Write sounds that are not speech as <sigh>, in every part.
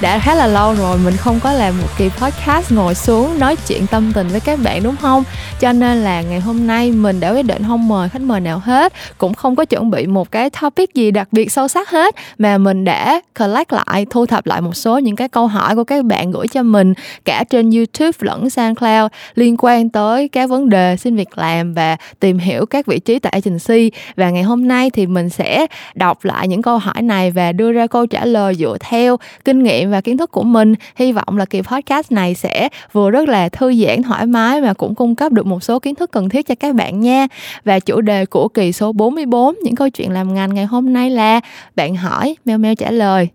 đã khá là lâu rồi, mình không có làm một kỳ podcast ngồi xuống nói chuyện tâm tình với các bạn, đúng không? Cho nên là ngày hôm nay mình đã quyết định không mời khách mời nào hết, cũng không có chuẩn bị một cái topic gì đặc biệt sâu sắc hết, mà mình đã collect lại, thu thập lại một số những cái câu hỏi của các bạn gửi cho mình, cả trên youtube lẫn soundcloud, liên quan tới các vấn đề xin việc làm và tìm hiểu các vị trí tại agency. Và ngày hôm nay thì mình sẽ đọc lại những câu hỏi này và đưa ra câu trả lời dựa theo kinh nghiệm nghiệm và kiến thức của mình. Hy vọng là kỳ podcast này sẽ vừa rất là thư giãn, thoải mái mà cũng cung cấp được một số kiến thức cần thiết cho các bạn nha. Và chủ đề của kỳ số 44 những câu chuyện làm ngành ngày hôm nay là, bạn hỏi, meo meo trả lời.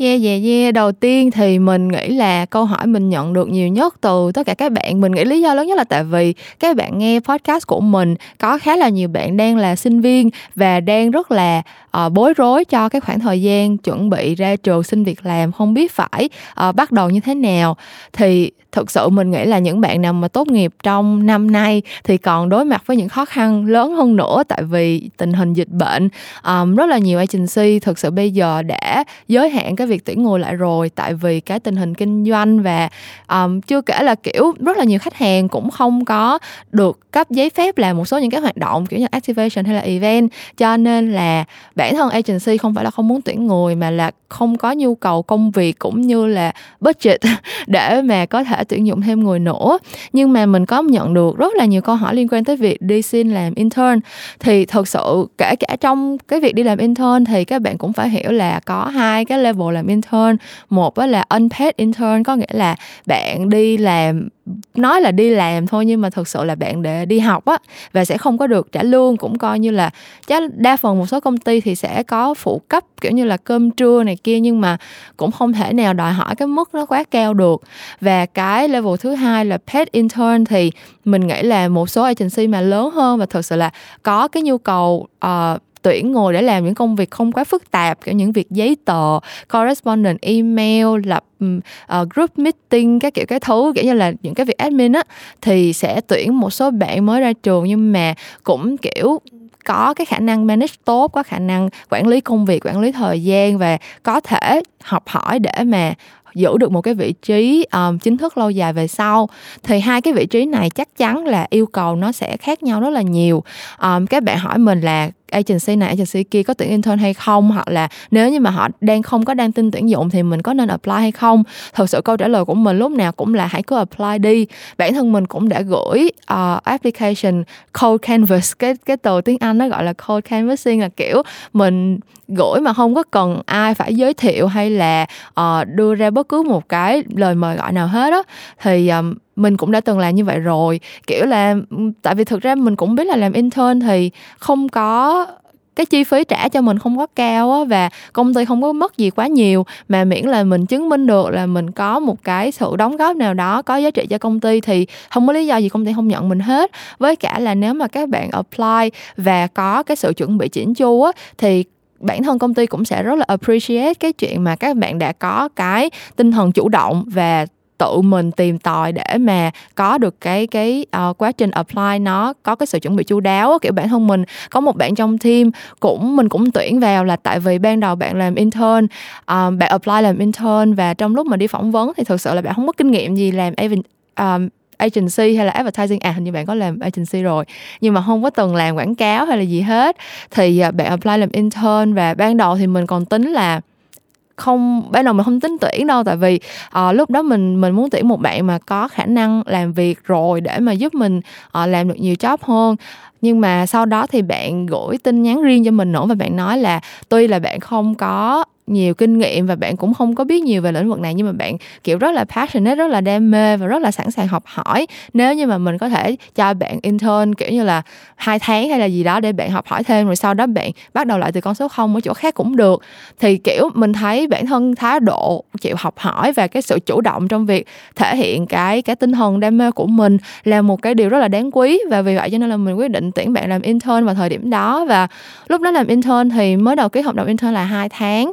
Yeah, yeah, yeah. Đầu tiên thì mình nghĩ là câu hỏi mình nhận được nhiều nhất từ tất cả các bạn. Mình nghĩ lý do lớn nhất là tại vì các bạn nghe podcast của mình có khá là nhiều bạn đang là sinh viên và đang rất là uh, bối rối cho cái khoảng thời gian chuẩn bị ra trường xin việc làm không biết phải uh, bắt đầu như thế nào thì thực sự mình nghĩ là những bạn nào mà tốt nghiệp trong năm nay thì còn đối mặt với những khó khăn lớn hơn nữa tại vì tình hình dịch bệnh um, rất là nhiều agency thực sự bây giờ đã giới hạn cái việc tuyển người lại rồi tại vì cái tình hình kinh doanh và um, chưa kể là kiểu rất là nhiều khách hàng cũng không có được cấp giấy phép làm một số những cái hoạt động kiểu như activation hay là event. Cho nên là bản thân agency không phải là không muốn tuyển người mà là không có nhu cầu công việc cũng như là budget <laughs> để mà có thể tuyển dụng thêm người nữa. Nhưng mà mình có nhận được rất là nhiều câu hỏi liên quan tới việc đi xin làm intern. Thì thực sự kể cả trong cái việc đi làm intern thì các bạn cũng phải hiểu là có hai cái level làm intern. Một là unpaid intern có nghĩa là bạn đi làm nói là đi làm thôi nhưng mà thực sự là bạn để đi học á và sẽ không có được trả lương. Cũng coi như là chắc đa phần một số công ty thì sẽ có phụ cấp kiểu như là cơm trưa này kia nhưng mà cũng không thể nào đòi hỏi cái mức nó quá cao được. Và cái level thứ hai là paid intern thì mình nghĩ là một số agency mà lớn hơn và thực sự là có cái nhu cầu uh, tuyển ngồi để làm những công việc không quá phức tạp kiểu những việc giấy tờ correspondent email lập uh, group meeting các kiểu cái thứ kiểu như là những cái việc admin á thì sẽ tuyển một số bạn mới ra trường. Nhưng mà cũng kiểu có cái khả năng manage tốt có khả năng quản lý công việc quản lý thời gian và có thể học hỏi để mà giữ được một cái vị trí um, chính thức lâu dài về sau. Thì hai cái vị trí này chắc chắn là yêu cầu nó sẽ khác nhau rất là nhiều. Um, các bạn hỏi mình là agency này agency kia có tuyển intern hay không hoặc là nếu như mà họ đang không có đang tin tuyển dụng thì mình có nên apply hay không? Thật sự câu trả lời của mình lúc nào cũng là hãy cứ apply đi. Bản thân mình cũng đã gửi uh, application cold canvas cái cái từ tiếng anh nó gọi là cold canvassing là kiểu mình gửi mà không có cần ai phải giới thiệu hay là uh, đưa ra bất cứ một cái lời mời gọi nào hết á. Thì um, mình cũng đã từng làm như vậy rồi. Kiểu là tại vì thực ra mình cũng biết là làm intern thì không có cái chi phí trả cho mình không có cao á và công ty không có mất gì quá nhiều. Mà miễn là mình chứng minh được là mình có một cái sự đóng góp nào đó, có giá trị cho công ty thì không có lý do gì công ty không nhận mình hết. Với cả là nếu mà các bạn apply và có cái sự chuẩn bị chỉnh chu á, thì bản thân công ty cũng sẽ rất là appreciate cái chuyện mà các bạn đã có cái tinh thần chủ động và tự mình tìm tòi để mà có được cái cái uh, quá trình apply nó có cái sự chuẩn bị chu đáo kiểu bản thân mình. Có một bạn trong team cũng mình cũng tuyển vào là tại vì ban đầu bạn làm intern uh, bạn apply làm intern và trong lúc mà đi phỏng vấn thì thực sự là bạn không có kinh nghiệm gì làm event um, ờ, agency hay là advertising. À hình như bạn có làm agency rồi nhưng mà không có từng làm quảng cáo hay là gì hết. Thì bạn apply làm intern và ban đầu thì mình còn tính là không ban đầu mình không tính tuyển đâu tại vì uh, lúc đó mình mình muốn tuyển một bạn mà có khả năng làm việc rồi để mà giúp mình uh, làm được nhiều job hơn. Nhưng mà sau đó thì bạn gửi tin nhắn riêng cho mình nữa và bạn nói là tuy là bạn không có nhiều kinh nghiệm và bạn cũng không có biết nhiều về lĩnh vực này, nhưng mà bạn, kiểu, rất là passionate, rất là đam mê và rất là sẵn sàng học hỏi. Nếu như mà mình có thể cho bạn intern, kiểu như là, hai tháng hay là gì đó để bạn học hỏi thêm, rồi sau đó bạn bắt đầu lại từ con số không ở chỗ khác cũng được. Thì, kiểu, mình thấy bản thân thái độ chịu học hỏi và cái sự chủ động trong việc thể hiện cái cái tinh thần đam mê của mình là một cái điều rất là đáng quý. Và vì vậy cho nên là mình quyết định tuyển bạn làm intern vào thời điểm đó. Và lúc đó làm intern thì mới đầu ký hợp đồng intern là hai tháng.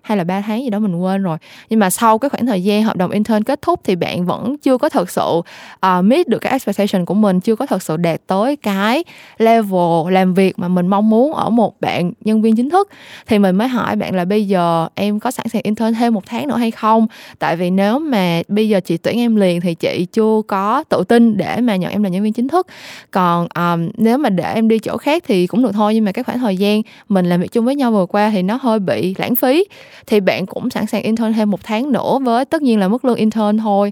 hay là 3 tháng gì đó mình quên rồi. Nhưng mà sau cái khoảng thời gian hợp đồng intern kết thúc thì bạn vẫn chưa có thật sự uh, meet được cái expectation của mình chưa có thật sự đạt tới cái level làm việc mà mình mong muốn ở một bạn nhân viên chính thức. Thì mình mới hỏi bạn là bây giờ em có sẵn sàng intern thêm một tháng nữa hay không? Tại vì nếu mà bây giờ chị tuyển em liền thì chị chưa có tự tin để mà nhận em là nhân viên chính thức. Còn um, nếu mà để em đi chỗ khác thì cũng được thôi nhưng mà cái khoảng thời gian mình làm việc chung với nhau vừa qua thì nó hơi bị lãng phí thì bạn cũng sẵn sàng intern thêm một tháng nữa với tất nhiên là mức lương intern thôi.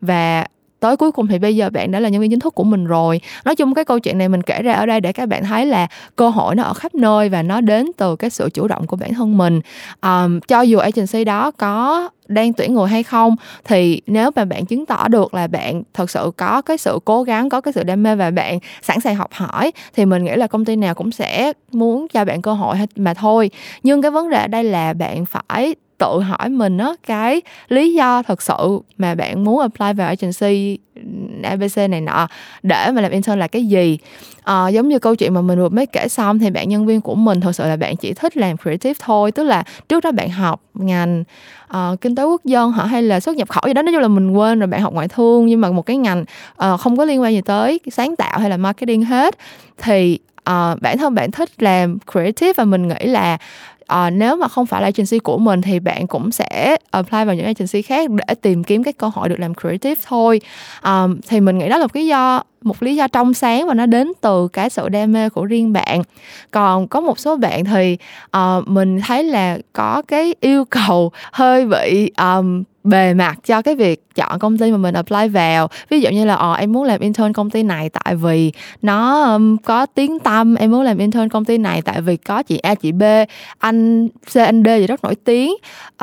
Và tới cuối cùng thì bây giờ bạn đã là nhân viên chính thức của mình rồi. Nói chung cái câu chuyện này mình kể ra ở đây để các bạn thấy là cơ hội nó ở khắp nơi và nó đến từ cái sự chủ động của bản thân mình. Um, cho dù agency đó có đang tuyển người hay không thì nếu mà bạn chứng tỏ được là bạn thật sự có cái sự cố gắng có cái sự đam mê và bạn sẵn sàng học hỏi thì mình nghĩ là công ty nào cũng sẽ muốn cho bạn cơ hội mà thôi. Nhưng cái vấn đề ở đây là bạn phải tự hỏi mình á cái lý do thật sự mà bạn muốn apply vào agency abc này nọ để mà làm intern là cái gì? À, giống như câu chuyện mà mình vừa mới kể xong thì bạn nhân viên của mình thật sự là bạn chỉ thích làm creative thôi tức là trước đó bạn học ngành uh, kinh tế quốc dân hả? Hay là xuất nhập khẩu gì đó nói chung là mình quên rồi bạn học ngoại thương nhưng mà một cái ngành uh, không có liên quan gì tới sáng tạo hay là marketing hết thì uh, bản thân bạn thích làm creative và mình nghĩ là uh, nếu mà không phải là agency của mình thì bạn cũng sẽ apply vào những agency khác để tìm kiếm cái cơ hội được làm creative thôi. Um, thì mình nghĩ đó là một lý do một lý do trong sáng và nó đến từ cái sự đam mê của riêng bạn. Còn có một số bạn thì uh, mình thấy là có cái yêu cầu hơi bị um, bề mặt cho cái việc chọn công ty mà mình apply vào. Ví dụ như là ờ em muốn làm intern công ty này tại vì nó um, có tiếng tâm em muốn làm intern công ty này tại vì có chị A chị B anh C anh D gì rất nổi tiếng.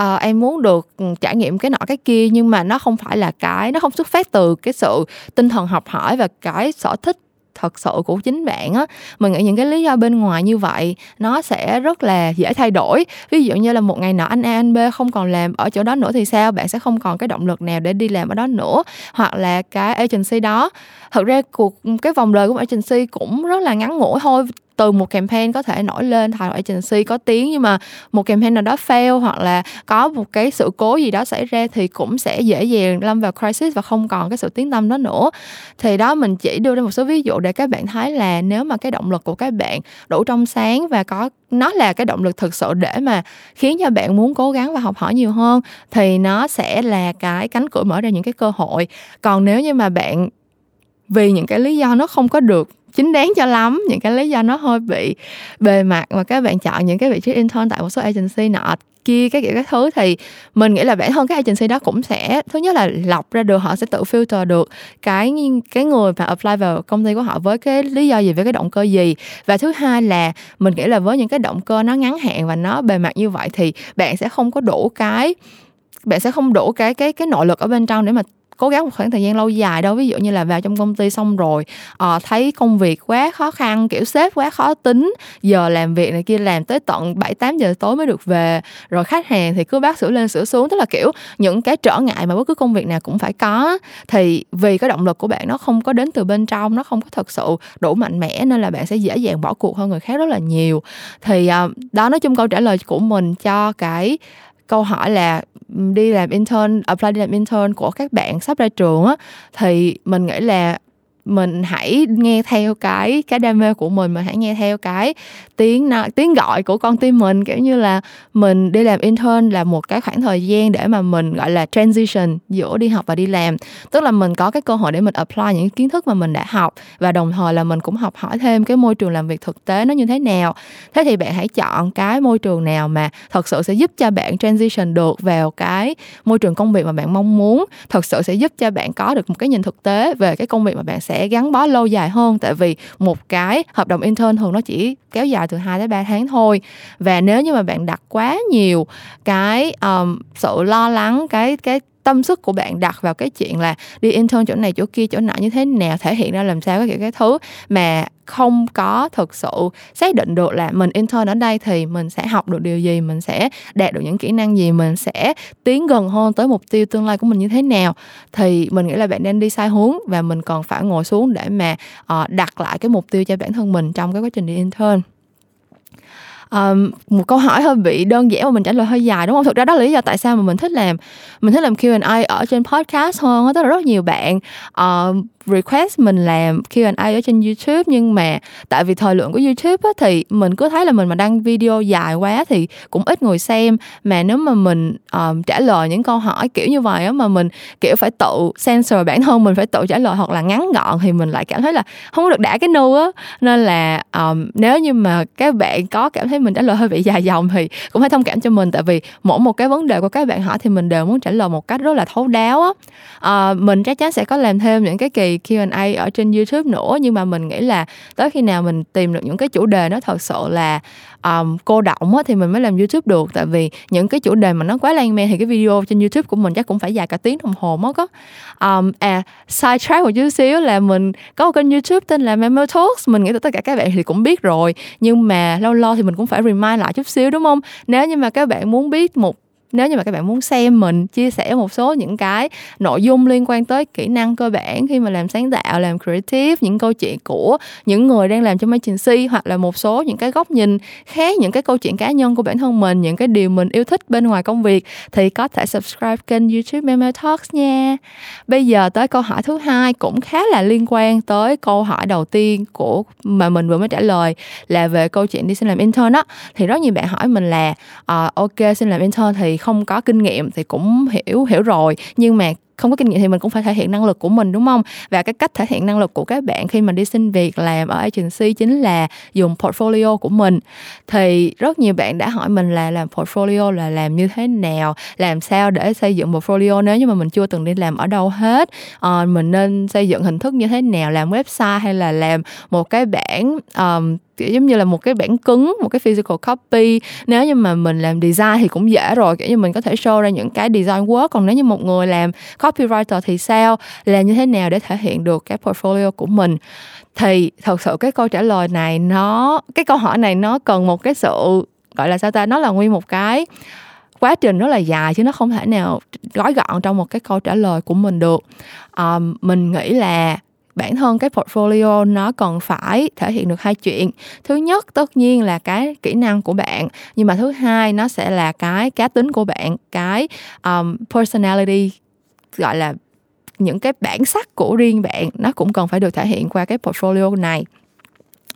Uh, em muốn được trải nghiệm cái nọ cái kia nhưng mà nó không phải là cái nó không xuất phát từ cái sự tinh thần học hỏi và cái sở thích thật sự của chính bạn á. Mình nghĩ những cái lý do bên ngoài như vậy, nó sẽ rất là dễ thay đổi. Ví dụ như là một ngày nọ anh A, anh B không còn làm ở chỗ đó nữa thì sao? Bạn sẽ không còn cái động lực nào để đi làm ở đó nữa. Hoặc là cái agency đó, thật ra cuộc, cái vòng đời của agency cũng rất là ngắn ngủi thôi từ một campaign có thể nổi lên thành một agency có tiếng, nhưng mà một campaign nào đó fail hoặc là có một cái sự cố gì đó xảy ra thì cũng sẽ dễ dàng lâm vào crisis và không còn cái sự tiếng tâm đó nữa. Thì đó, mình chỉ đưa ra một số ví dụ để các bạn thấy là nếu mà cái động lực của các bạn đủ trong sáng và có, nó là cái động lực thực sự để mà khiến cho bạn muốn cố gắng và học hỏi nhiều hơn, thì nó sẽ là cái cánh cửa mở ra những cái cơ hội. Còn nếu như mà bạn vì những cái lý do nó không có được chính đáng cho lắm. Những cái lý do nó hơi bị bề mặt mà các bạn chọn những cái vị trí intern tại một số agency nọ, kia, các kiểu các thứ thì mình nghĩ là bản thân các agency đó cũng sẽ, thứ nhất là lọc ra được, họ sẽ tự filter được cái cái người mà apply vào công ty của họ với cái lý do gì, với cái động cơ gì. Và thứ hai là mình nghĩ là với những cái động cơ nó ngắn hạn và nó bề mặt như vậy thì bạn sẽ không có đủ cái, bạn sẽ không đủ cái cái cái nội lực ở bên trong để mà cố gắng một khoảng thời gian lâu dài đâu. Ví dụ như là vào trong công ty xong rồi à, thấy công việc quá khó khăn kiểu sếp quá khó tính giờ làm việc này kia làm tới tận 7 8 giờ tối mới được về. Rồi khách hàng thì cứ bác sửa lên sửa xuống tức là kiểu những cái trở ngại mà bất cứ công việc nào cũng phải có. Thì vì cái động lực của bạn nó không có đến từ bên trong nó không có thật sự đủ mạnh mẽ nên là bạn sẽ dễ dàng bỏ cuộc hơn người khác rất là nhiều. Thì à, đó nói chung câu trả lời của mình cho cái câu hỏi là, đi làm intern, apply đi làm intern của các bạn sắp ra trường á, thì mình nghĩ là mình hãy nghe theo cái cái đam mê của mình mình hãy nghe theo cái tiếng tiếng gọi của con tim mình. Kiểu như là mình đi làm intern là một cái khoảng thời gian để mà mình, gọi là, transition giữa đi học và đi làm. Tức là mình có cái cơ hội để mình apply những kiến thức mà mình đã học và đồng thời là mình cũng học hỏi thêm cái môi trường làm việc thực tế nó như thế nào. Thế thì bạn hãy chọn cái môi trường nào mà thật sự sẽ giúp cho bạn transition được vào cái môi trường công việc mà bạn mong muốn. Thật sự sẽ giúp cho bạn có được một cái nhìn thực tế về cái công việc mà bạn sẽ sẽ gắn bó lâu dài hơn. Tại vì một cái hợp đồng intern thường nó chỉ kéo dài từ 2 đến 3 tháng thôi. Và nếu như mà bạn đặt quá nhiều cái um, sự lo lắng cái cái tâm sức của bạn đặt vào cái chuyện là đi intern chỗ này chỗ kia chỗ nọ như thế nào thể hiện ra làm sao cái kiểu cái thứ mà không có thực sự xác định được là mình intern ở đây thì mình sẽ học được điều gì mình sẽ đạt được những kỹ năng gì mình sẽ tiến gần hơn tới mục tiêu tương lai của mình như thế nào. Thì mình nghĩ là bạn đang đi sai hướng và mình còn phải ngồi xuống để mà uh, đặt lại cái mục tiêu cho bản thân mình trong cái quá trình đi intern um, một câu hỏi hơi bị đơn giản mà mình trả lời hơi dài đúng không? Thực ra đó là lý do tại sao mà mình thích làm mình thích làm Q&A ở trên podcast hơn tức là rất nhiều bạn uh, request mình làm Q&A ở trên YouTube. Nhưng mà tại vì thời lượng của YouTube á, thì mình cứ thấy là mình mà đăng video dài quá thì cũng ít người xem. Mà nếu mà mình um, trả lời những câu hỏi kiểu như vậy á mà mình kiểu phải tự censor bản thân mình phải tự trả lời hoặc là ngắn gọn thì mình lại cảm thấy là không được đã cái nu á. Nên là um, nếu như mà các bạn có cảm thấy mình trả lời hơi bị dài dòng thì cũng phải thông cảm cho mình. Tại vì mỗi một cái vấn đề của các bạn hỏi thì mình đều muốn trả lời một cách rất là thấu đáo á. À, mình chắc chắn sẽ có làm thêm những cái kỳ Q&A ở trên YouTube nữa nhưng mà mình nghĩ là tới khi nào mình tìm được những cái chủ đề nó thật sự là um, cô động á, thì mình mới làm YouTube được. Tại vì những cái chủ đề mà nó quá lan man thì cái video trên YouTube của mình chắc cũng phải dài cả tiếng đồng hồ mất á. Um, à side track một chút xíu là mình có một kênh YouTube tên là Memo Talks. Mình nghĩ là tất cả các bạn thì cũng biết rồi. Nhưng mà lâu lâu thì mình cũng phải remind lại chút xíu, đúng không? Nếu như mà các bạn muốn biết một nếu như mà các bạn muốn xem mình chia sẻ một số những cái nội dung liên quan tới kỹ năng cơ bản khi mà làm sáng tạo làm creative những câu chuyện của những người đang làm trong agency hoặc là một số những cái góc nhìn khác những cái câu chuyện cá nhân của bản thân mình những cái điều mình yêu thích bên ngoài công việc thì có thể subscribe kênh youtube Memo Talks nha. Bây giờ tới câu hỏi thứ hai cũng khá là liên quan tới câu hỏi đầu tiên của mà mình vừa mới trả lời là về câu chuyện đi xin làm intern á. Thì rất nhiều bạn hỏi mình là uh, ok xin làm intern thì không có kinh nghiệm thì cũng hiểu hiểu rồi. Nhưng mà không có kinh nghiệm thì mình cũng phải thể hiện năng lực của mình đúng không? Và cái cách thể hiện năng lực của các bạn khi mà đi xin việc làm ở agency chính là dùng portfolio của mình. Thì rất nhiều bạn đã hỏi mình là làm portfolio là làm như thế nào làm sao để xây dựng portfolio nếu như mà mình chưa từng đi làm ở đâu hết? À, mình nên xây dựng hình thức như thế nào làm website hay là làm một cái bản um, kiểu giống như là một cái bản cứng một cái physical copy? Nếu như mà mình làm design thì cũng dễ rồi kiểu như mình có thể show ra những cái design work còn nếu như một người làm copywriter thì sao? Là như thế nào để thể hiện được cái portfolio của mình? Thì thật sự cái câu trả lời này nó cái câu hỏi này nó cần một cái sự gọi là sao ta nó là nguyên một cái quá trình rất là dài chứ nó không thể nào gói gọn trong một cái câu trả lời của mình được. Um, mình nghĩ là bản thân cái portfolio nó cần phải thể hiện được hai chuyện. Thứ nhất tất nhiên là cái kỹ năng của bạn nhưng mà thứ hai nó sẽ là cái cá tính của bạn cái um, personality gọi là những cái bản sắc của riêng bạn, nó cũng cần phải được thể hiện qua cái portfolio này.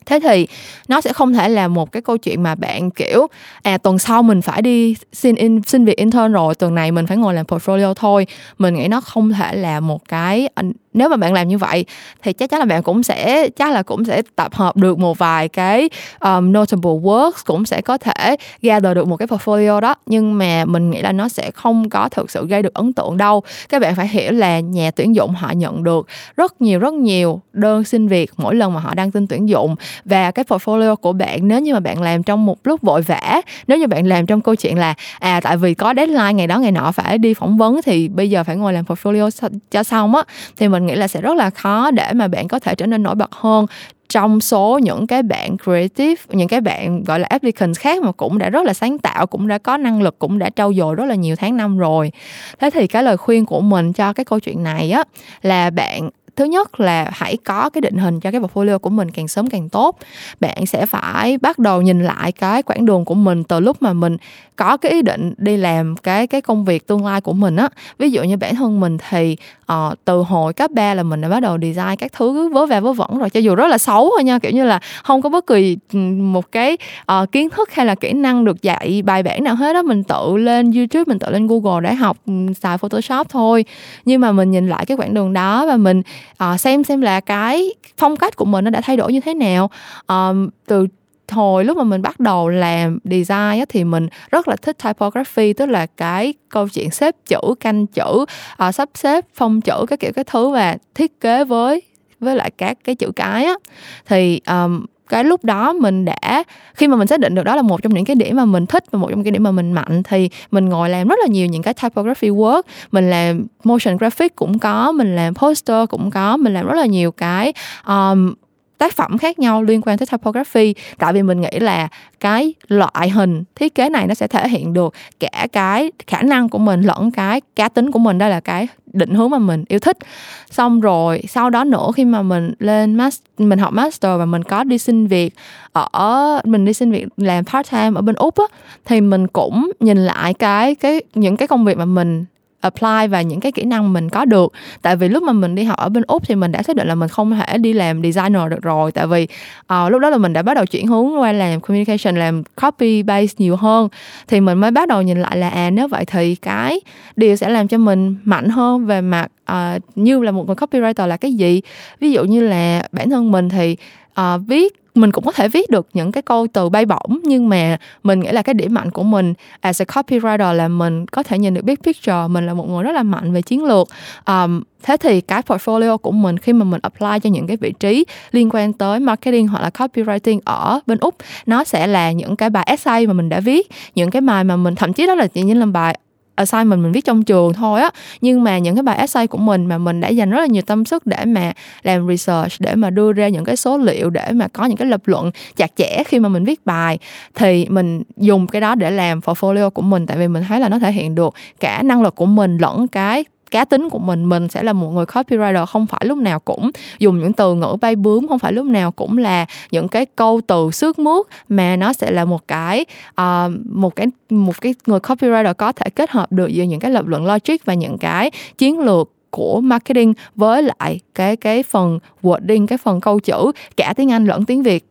Thế thì nó sẽ không thể là một cái câu chuyện mà bạn kiểu à tuần sau mình phải đi xin in, xin việc intern rồi, tuần này mình phải ngồi làm portfolio thôi. Mình nghĩ nó không thể là một cái nếu mà bạn làm như vậy thì chắc chắn là bạn cũng sẽ chắc là cũng sẽ tập hợp được một vài cái um, notable works cũng sẽ có thể gather được một cái portfolio đó. Nhưng mà mình nghĩ là nó sẽ không có thực sự gây được ấn tượng đâu. Các bạn phải hiểu là nhà tuyển dụng họ nhận được rất nhiều rất nhiều đơn xin việc mỗi lần mà họ đăng tin tuyển dụng. Và cái portfolio của bạn nếu như mà bạn làm trong một lúc vội vã nếu như bạn làm trong câu chuyện là à tại vì có deadline ngày đó ngày nọ phải đi phỏng vấn thì bây giờ phải ngồi làm portfolio cho xong á thì mình nghĩ là sẽ rất là khó để mà bạn có thể trở nên nổi bật hơn trong số những cái bạn creative, những cái bạn, gọi là, applicants khác mà cũng đã rất là sáng tạo, cũng đã có năng lực, cũng đã trau dồi rất là nhiều tháng năm rồi. Thế thì cái lời khuyên của mình cho cái câu chuyện này á, là bạn thứ nhất là hãy có cái định hình cho cái portfolio của mình càng sớm càng tốt. Bạn sẽ phải bắt đầu nhìn lại cái quãng đường của mình từ lúc mà mình có cái ý định đi làm cái cái công việc tương lai của mình á. Ví dụ như bản thân mình thì uh, từ hồi cấp 3 là mình đã bắt đầu design các thứ vớ va vớ vẩn rồi cho dù rất là xấu thôi nha. Kiểu như là không có bất kỳ ừ, một cái uh, kiến thức hay là kỹ năng được dạy bài bản nào hết đó mình tự lên youtube mình tự lên google để học ừ, xài photoshop thôi. Nhưng mà mình nhìn lại cái quãng đường đó và mình uh, xem xem là cái phong cách của mình nó đã thay đổi như thế nào. Um, từ hồi lúc mà mình bắt đầu làm design á, thì mình rất là thích typography tức là cái câu chuyện xếp chữ canh chữ uh, sắp xếp phong chữ cái kiểu cái thứ và thiết kế với với lại các cái chữ cái á. Thì um, cái lúc đó mình đã khi mà mình xác định được đó là một trong những cái điểm mà mình thích và một trong những cái điểm mà mình mạnh thì mình ngồi làm rất là nhiều những cái typography work. Mình làm motion graphic cũng có mình làm poster cũng có mình làm rất là nhiều cái um, tác phẩm khác nhau liên quan tới typography. Tại vì mình nghĩ là cái loại hình thiết kế này nó sẽ thể hiện được cả cái khả năng của mình lẫn cái cá tính của mình. Đây là cái định hướng mà mình yêu thích. Xong rồi sau đó nữa khi mà mình lên master, mình học master và mình có đi xin việc ở mình đi xin việc làm part time ở bên úc á thì mình cũng nhìn lại cái cái những cái công việc mà mình apply và những cái kỹ năng mình có được. Tại vì lúc mà mình đi học ở bên úc thì mình đã xác định là mình không thể đi làm designer được rồi. Tại vì uh, lúc đó là mình đã bắt đầu chuyển hướng qua làm communication làm copy base nhiều hơn. Thì mình mới bắt đầu nhìn lại là à nếu vậy thì cái điều sẽ làm cho mình mạnh hơn về mặt uh, như là một người copywriter là cái gì? Ví dụ như là bản thân mình thì uh, viết mình cũng có thể viết được những cái câu từ bay bổng nhưng mà mình nghĩ là cái điểm mạnh của mình as a copywriter là mình có thể nhìn được big picture mình là một người rất là mạnh về chiến lược. Um, thế thì cái portfolio của mình khi mà mình apply cho những cái vị trí liên quan tới marketing hoặc là copywriting ở bên úc nó sẽ là những cái bài essay mà mình đã viết những cái bài mà mình thậm chí đó là chỉ như là bài assignment mình viết trong trường thôi á. Nhưng mà những cái bài essay của mình mà mình đã dành rất là nhiều tâm sức để mà làm research, để mà đưa ra những cái số liệu, để mà có những cái lập luận chặt chẽ khi mà mình viết bài, thì mình dùng cái đó để làm portfolio của mình. Tại vì mình thấy là nó thể hiện được cả năng lực của mình lẫn cái cá tính của mình mình sẽ là một người copywriter không phải lúc nào cũng dùng những từ ngữ bay bướm không phải lúc nào cũng là những cái câu từ xước mướt mà nó sẽ là một cái uh, một cái một cái người copywriter có thể kết hợp được giữa những cái lập luận logic và những cái chiến lược của marketing với lại cái cái phần wording cái phần câu chữ cả tiếng Anh lẫn tiếng Việt.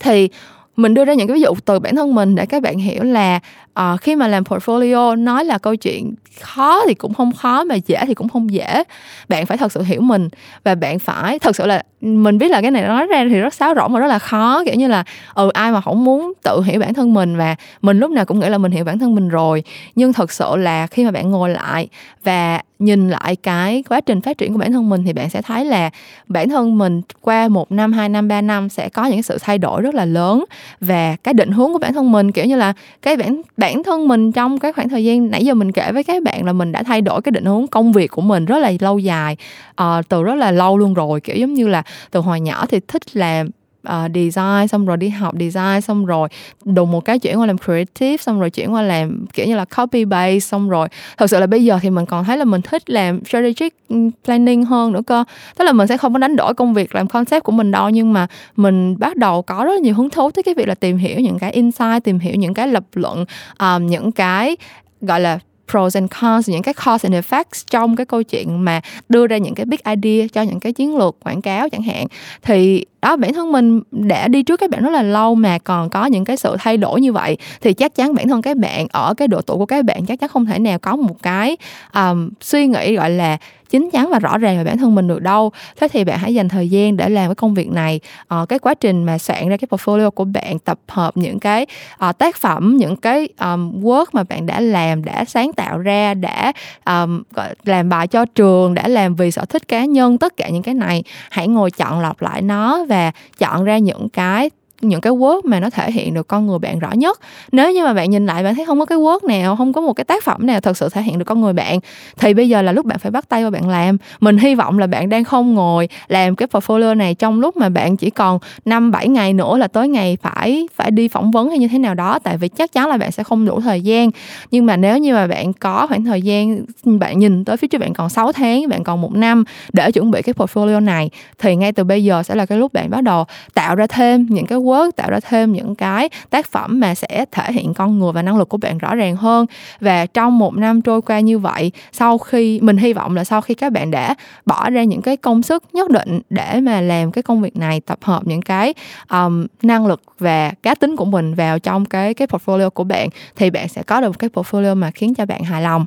Thì mình đưa ra những cái ví dụ từ bản thân mình để các bạn hiểu là uh, khi mà làm portfolio nói là câu chuyện khó thì cũng không khó mà dễ thì cũng không dễ. Bạn phải thật sự hiểu mình và bạn phải thật sự là mình biết là cái này nói ra thì rất xáo rỗng và rất là khó kiểu như là ừ ai mà không muốn tự hiểu bản thân mình và mình lúc nào cũng nghĩ là mình hiểu bản thân mình rồi. Nhưng thật sự là khi mà bạn ngồi lại và nhìn lại cái quá trình phát triển của bản thân mình thì bạn sẽ thấy là bản thân mình qua một năm hai năm ba năm sẽ có những sự thay đổi rất là lớn và cái định hướng của bản thân mình kiểu như là cái bản bản thân mình trong cái khoảng thời gian nãy giờ mình kể với các bạn là mình đã thay đổi cái định hướng công việc của mình rất là lâu dài uh, từ rất là lâu luôn rồi kiểu giống như là từ hồi nhỏ thì thích làm uh, design xong rồi đi học design xong rồi đùng một cái chuyển qua làm creative xong rồi chuyển qua làm kiểu như là copy base xong rồi. Thật sự là bây giờ thì mình còn thấy là mình thích làm strategic ừ, planning hơn nữa cơ. Tức là mình sẽ không có đánh đổi công việc làm concept của mình đâu nhưng mà mình bắt đầu có rất là nhiều hứng thú tới cái việc là tìm hiểu những cái insight tìm hiểu những cái lập luận um, những cái gọi là pros and cons những cái cause and effects trong cái câu chuyện mà đưa ra những cái big idea cho những cái chiến lược quảng cáo chẳng hạn. Thì đó bản thân mình đã đi trước các bạn rất là lâu mà còn có những cái sự thay đổi như vậy thì chắc chắn bản thân các bạn ở cái độ tuổi của các bạn chắc chắn không thể nào có một cái um, suy nghĩ gọi là chín chắn và rõ ràng về bản thân mình được đâu. Thế thì bạn hãy dành thời gian để làm cái công việc này. À, cái quá trình mà soạn ra cái portfolio của bạn tập hợp những cái à, tác phẩm những cái um, work mà bạn đã làm đã sáng tạo ra đã um, làm bài cho trường đã làm vì sở thích cá nhân tất cả những cái này. Hãy ngồi chọn lọc lại nó và chọn ra những cái những cái work mà nó thể hiện được con người bạn rõ nhất. Nếu như mà bạn nhìn lại bạn thấy không có cái work nào, không có một cái tác phẩm nào thật sự thể hiện được con người bạn, thì bây giờ là lúc bạn phải bắt tay vào bạn làm. Mình hy vọng là bạn đang không ngồi làm cái portfolio này trong lúc mà bạn chỉ còn năm, bảy ngày nữa là tới ngày phải phải đi phỏng vấn hay như thế nào đó, tại vì chắc chắn là bạn sẽ không đủ thời gian. Nhưng mà nếu như mà bạn có khoảng thời gian, bạn nhìn tới phía trước bạn còn 6 tháng, bạn còn một năm để chuẩn bị cái portfolio này, thì ngay từ bây giờ sẽ là cái lúc bạn bắt đầu tạo ra thêm những cái word tạo ra thêm những cái tác phẩm mà sẽ thể hiện con người và năng lực của bạn rõ ràng hơn. Và trong một năm trôi qua như vậy sau khi mình hy vọng là sau khi các bạn đã bỏ ra những cái công sức nhất định để mà làm cái công việc này tập hợp những cái um, năng lực và cá tính của mình vào trong cái cái portfolio của bạn thì bạn sẽ có được một cái portfolio mà khiến cho bạn hài lòng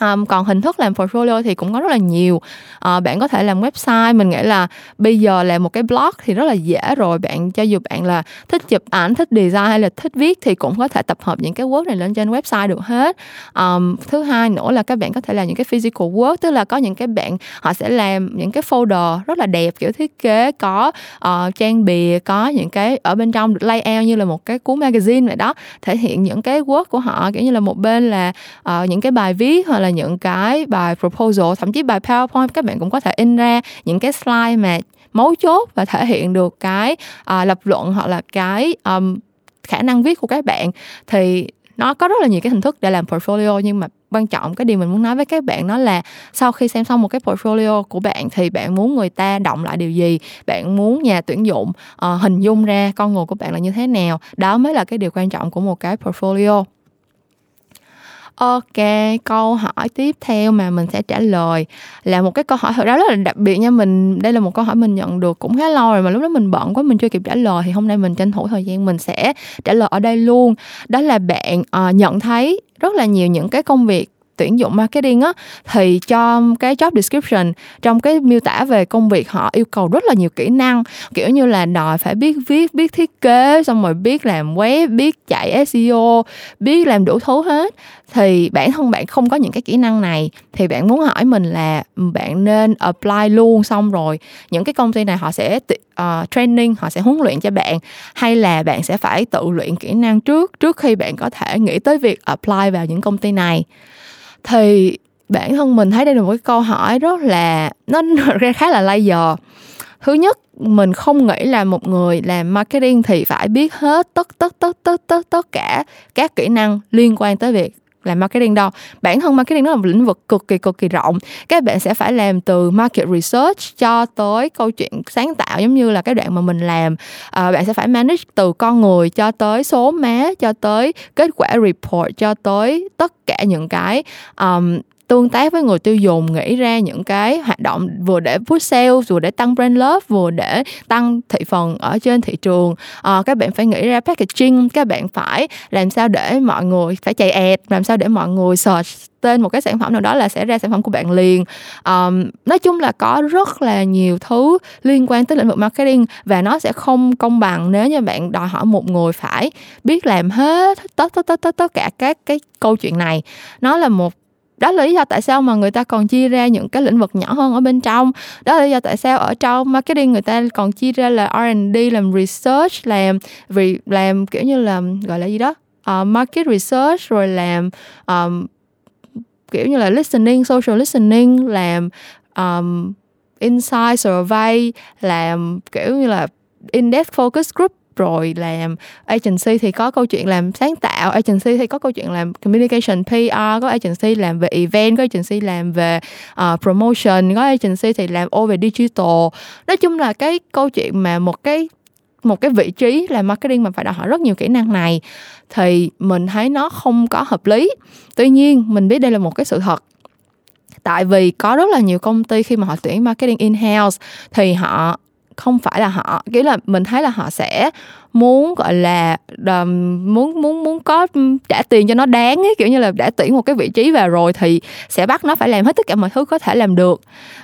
um, còn hình thức làm portfolio thì cũng có rất là nhiều. Uh, bạn có thể làm website mình nghĩ là bây giờ làm một cái blog thì rất là dễ rồi. Bạn cho dù bạn là thích chụp ảnh thích design hay là thích viết thì cũng có thể tập hợp những cái work này lên trên website được hết. Um, thứ hai nữa là các bạn có thể làm những cái physical work tức là có những cái bạn họ sẽ làm những cái folder rất là đẹp kiểu thiết kế có uh, trang bìa có những cái ở bên trong được layout như là một cái cuốn magazine vậy đó. Thể hiện những cái work của họ kiểu như là một bên là uh, những cái bài viết hoặc là là những cái bài proposal thậm chí bài powerpoint các bạn cũng có thể in ra những cái slide mà mấu chốt và thể hiện được cái uh, lập luận hoặc là cái um, khả năng viết của các bạn. Thì nó có rất là nhiều cái hình thức để làm portfolio nhưng mà quan trọng cái điều mình muốn nói với các bạn đó là sau khi xem xong một cái portfolio của bạn thì bạn muốn người ta động lại điều gì? Bạn muốn nhà tuyển dụng uh, hình dung ra con người của bạn là như thế nào? Đó mới là cái điều quan trọng của một cái portfolio. Ok, câu hỏi tiếp theo mà mình sẽ trả lời là một cái câu hỏi thật ra rất là đặc biệt nha. Mình đây là một câu hỏi mình nhận được cũng khá lâu rồi mà lúc đó mình bận quá mình chưa kịp trả lời thì hôm nay mình tranh thủ thời gian mình sẽ trả lời ở đây luôn. Đó là bạn uh, nhận thấy rất là nhiều những cái công việc tuyển dụng marketing á thì cho cái job description trong cái miêu tả về công việc họ yêu cầu rất là nhiều kỹ năng. Kiểu như là đòi phải biết viết biết thiết kế xong rồi biết làm web biết chạy SEO biết làm đủ thứ hết. Thì bản thân bạn không có những cái kỹ năng này thì bạn muốn hỏi mình là ừ, bạn nên apply luôn xong rồi những cái công ty này họ sẽ uh, training họ sẽ huấn luyện cho bạn hay là bạn sẽ phải tự luyện kỹ năng trước trước khi bạn có thể nghĩ tới việc apply vào những công ty này? Thì bản thân mình thấy đây là một cái câu hỏi rất là, nó <laughs> ra khá là layer thứ nhất, mình không nghĩ là một người làm marketing thì phải biết hết tất tất tất tất tất tất cả các kỹ năng liên quan tới việc làm marketing đâu. Bản thân marketing nó là một lĩnh vực cực kỳ cực kỳ rộng. Các bạn sẽ phải làm từ market research cho tới câu chuyện sáng tạo giống như là cái đoạn mà mình làm. À, bạn sẽ phải manage từ con người cho tới số má cho tới kết quả report cho tới tất cả những cái um, tương tác với người tiêu dùng nghĩ ra những cái hoạt động vừa để push sale vừa để tăng brand love vừa để tăng thị phần ở trên thị trường. À, các bạn phải nghĩ ra packaging các bạn phải làm sao để mọi người phải chạy ad làm sao để mọi người search tên một cái sản phẩm nào đó là sẽ ra sản phẩm của bạn liền. Um, nói chung là có rất là nhiều thứ liên quan tới lĩnh vực marketing và nó sẽ không công bằng nếu như bạn đòi hỏi một người phải biết làm hết tất tất tất tất tất cả các cái câu chuyện này. Nó là một đó là lý do tại sao mà người ta còn chia ra những cái lĩnh vực nhỏ hơn ở bên trong. Đó là lý do tại sao ở trong marketing người ta còn chia ra là R&D làm research làm vì làm kiểu như là gọi là gì đó uh, market research rồi làm um, kiểu như là listening social listening làm um, insight survey làm kiểu như là in-depth focus group rồi làm agency thì có câu chuyện làm sáng tạo agency thì có câu chuyện làm communication PR có agency làm về event có agency làm về uh, promotion có agency thì làm về digital. Nói chung là cái câu chuyện mà một cái một cái vị trí là marketing mà phải đòi hỏi rất nhiều kỹ năng này thì mình thấy nó không có hợp lý. Tuy nhiên mình biết đây là một cái sự thật. Tại vì có rất là nhiều công ty khi mà họ tuyển marketing in house thì họ không phải là họ. Kiểu là mình thấy là họ sẽ muốn gọi là um, muốn muốn muốn có trả tiền cho nó đáng ấy kiểu như là đã tuyển một cái vị trí vào rồi thì sẽ bắt nó phải làm hết tất cả mọi thứ có thể làm được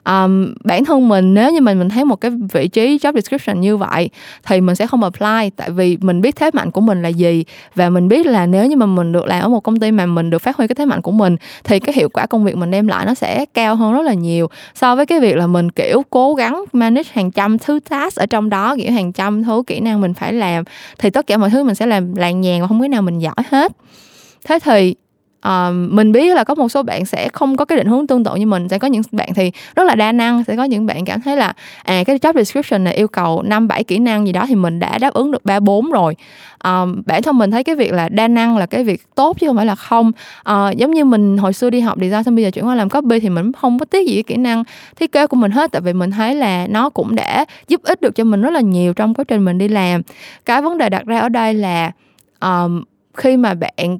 um, bản thân mình nếu như mình mình thấy một cái vị trí job description như vậy thì mình sẽ không apply tại vì mình biết thế mạnh của mình là gì. Và mình biết là nếu như mà mình được làm ở một công ty mà mình được phát huy cái thế mạnh của mình thì cái hiệu quả công việc mình đem lại nó sẽ cao hơn rất là nhiều so với cái việc là mình kiểu cố gắng manage hàng trăm thứ task ở trong đó kiểu hàng trăm thứ kỹ năng mình phải làm thì tất cả mọi thứ mình sẽ làm làng nhàng và không cái nào mình giỏi hết. Thế thì uh, mình biết là có một số bạn sẽ không có cái định hướng tương tự như mình. Sẽ có những bạn thì rất là đa năng sẽ có những bạn cảm thấy là à cái job description này yêu cầu năm bảy kỹ năng gì đó thì mình đã đáp ứng được ba bốn rồi. Um, bản thân mình thấy cái việc là đa năng là cái việc tốt chứ không phải là không. Uh, giống như mình hồi xưa đi học design xong bây giờ chuyển qua làm copy thì mình không có tiếc gì cái kỹ năng thiết kế của mình hết. Tại vì mình thấy là nó cũng đã giúp ích được cho mình rất là nhiều trong quá trình mình đi làm. Cái vấn đề đặt ra ở đây là um, khi mà bạn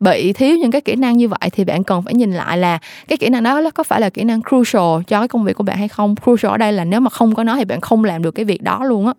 bị thiếu những cái kỹ năng như vậy thì bạn cần phải nhìn lại là cái kỹ năng đó có phải là kỹ năng crucial cho cái công việc của bạn hay không? Crucial ở đây là nếu mà không có nó thì bạn không làm được cái việc đó luôn á.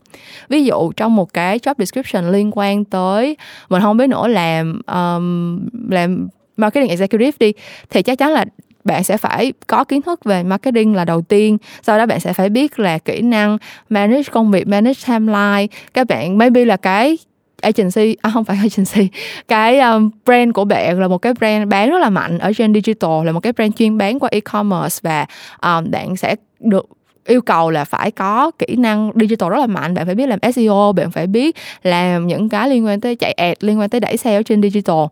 Ví dụ trong một cái job description liên quan tới mình không biết nữa làm um, làm marketing executive đi thì chắc chắn là bạn sẽ phải có kiến thức về marketing là đầu tiên. Sau đó bạn sẽ phải biết là kỹ năng manage công việc manage timeline. Các bạn maybe là cái agency à không phải <laughs> agency. Cái um, brand của bạn là một cái brand bán rất là mạnh ở trên digital là một cái brand chuyên bán qua e-commerce và um, bạn sẽ được yêu cầu là phải có kỹ năng digital rất là mạnh. Bạn phải biết làm SEO bạn phải biết làm những cái liên quan tới chạy ad liên quan tới đẩy sale trên digital.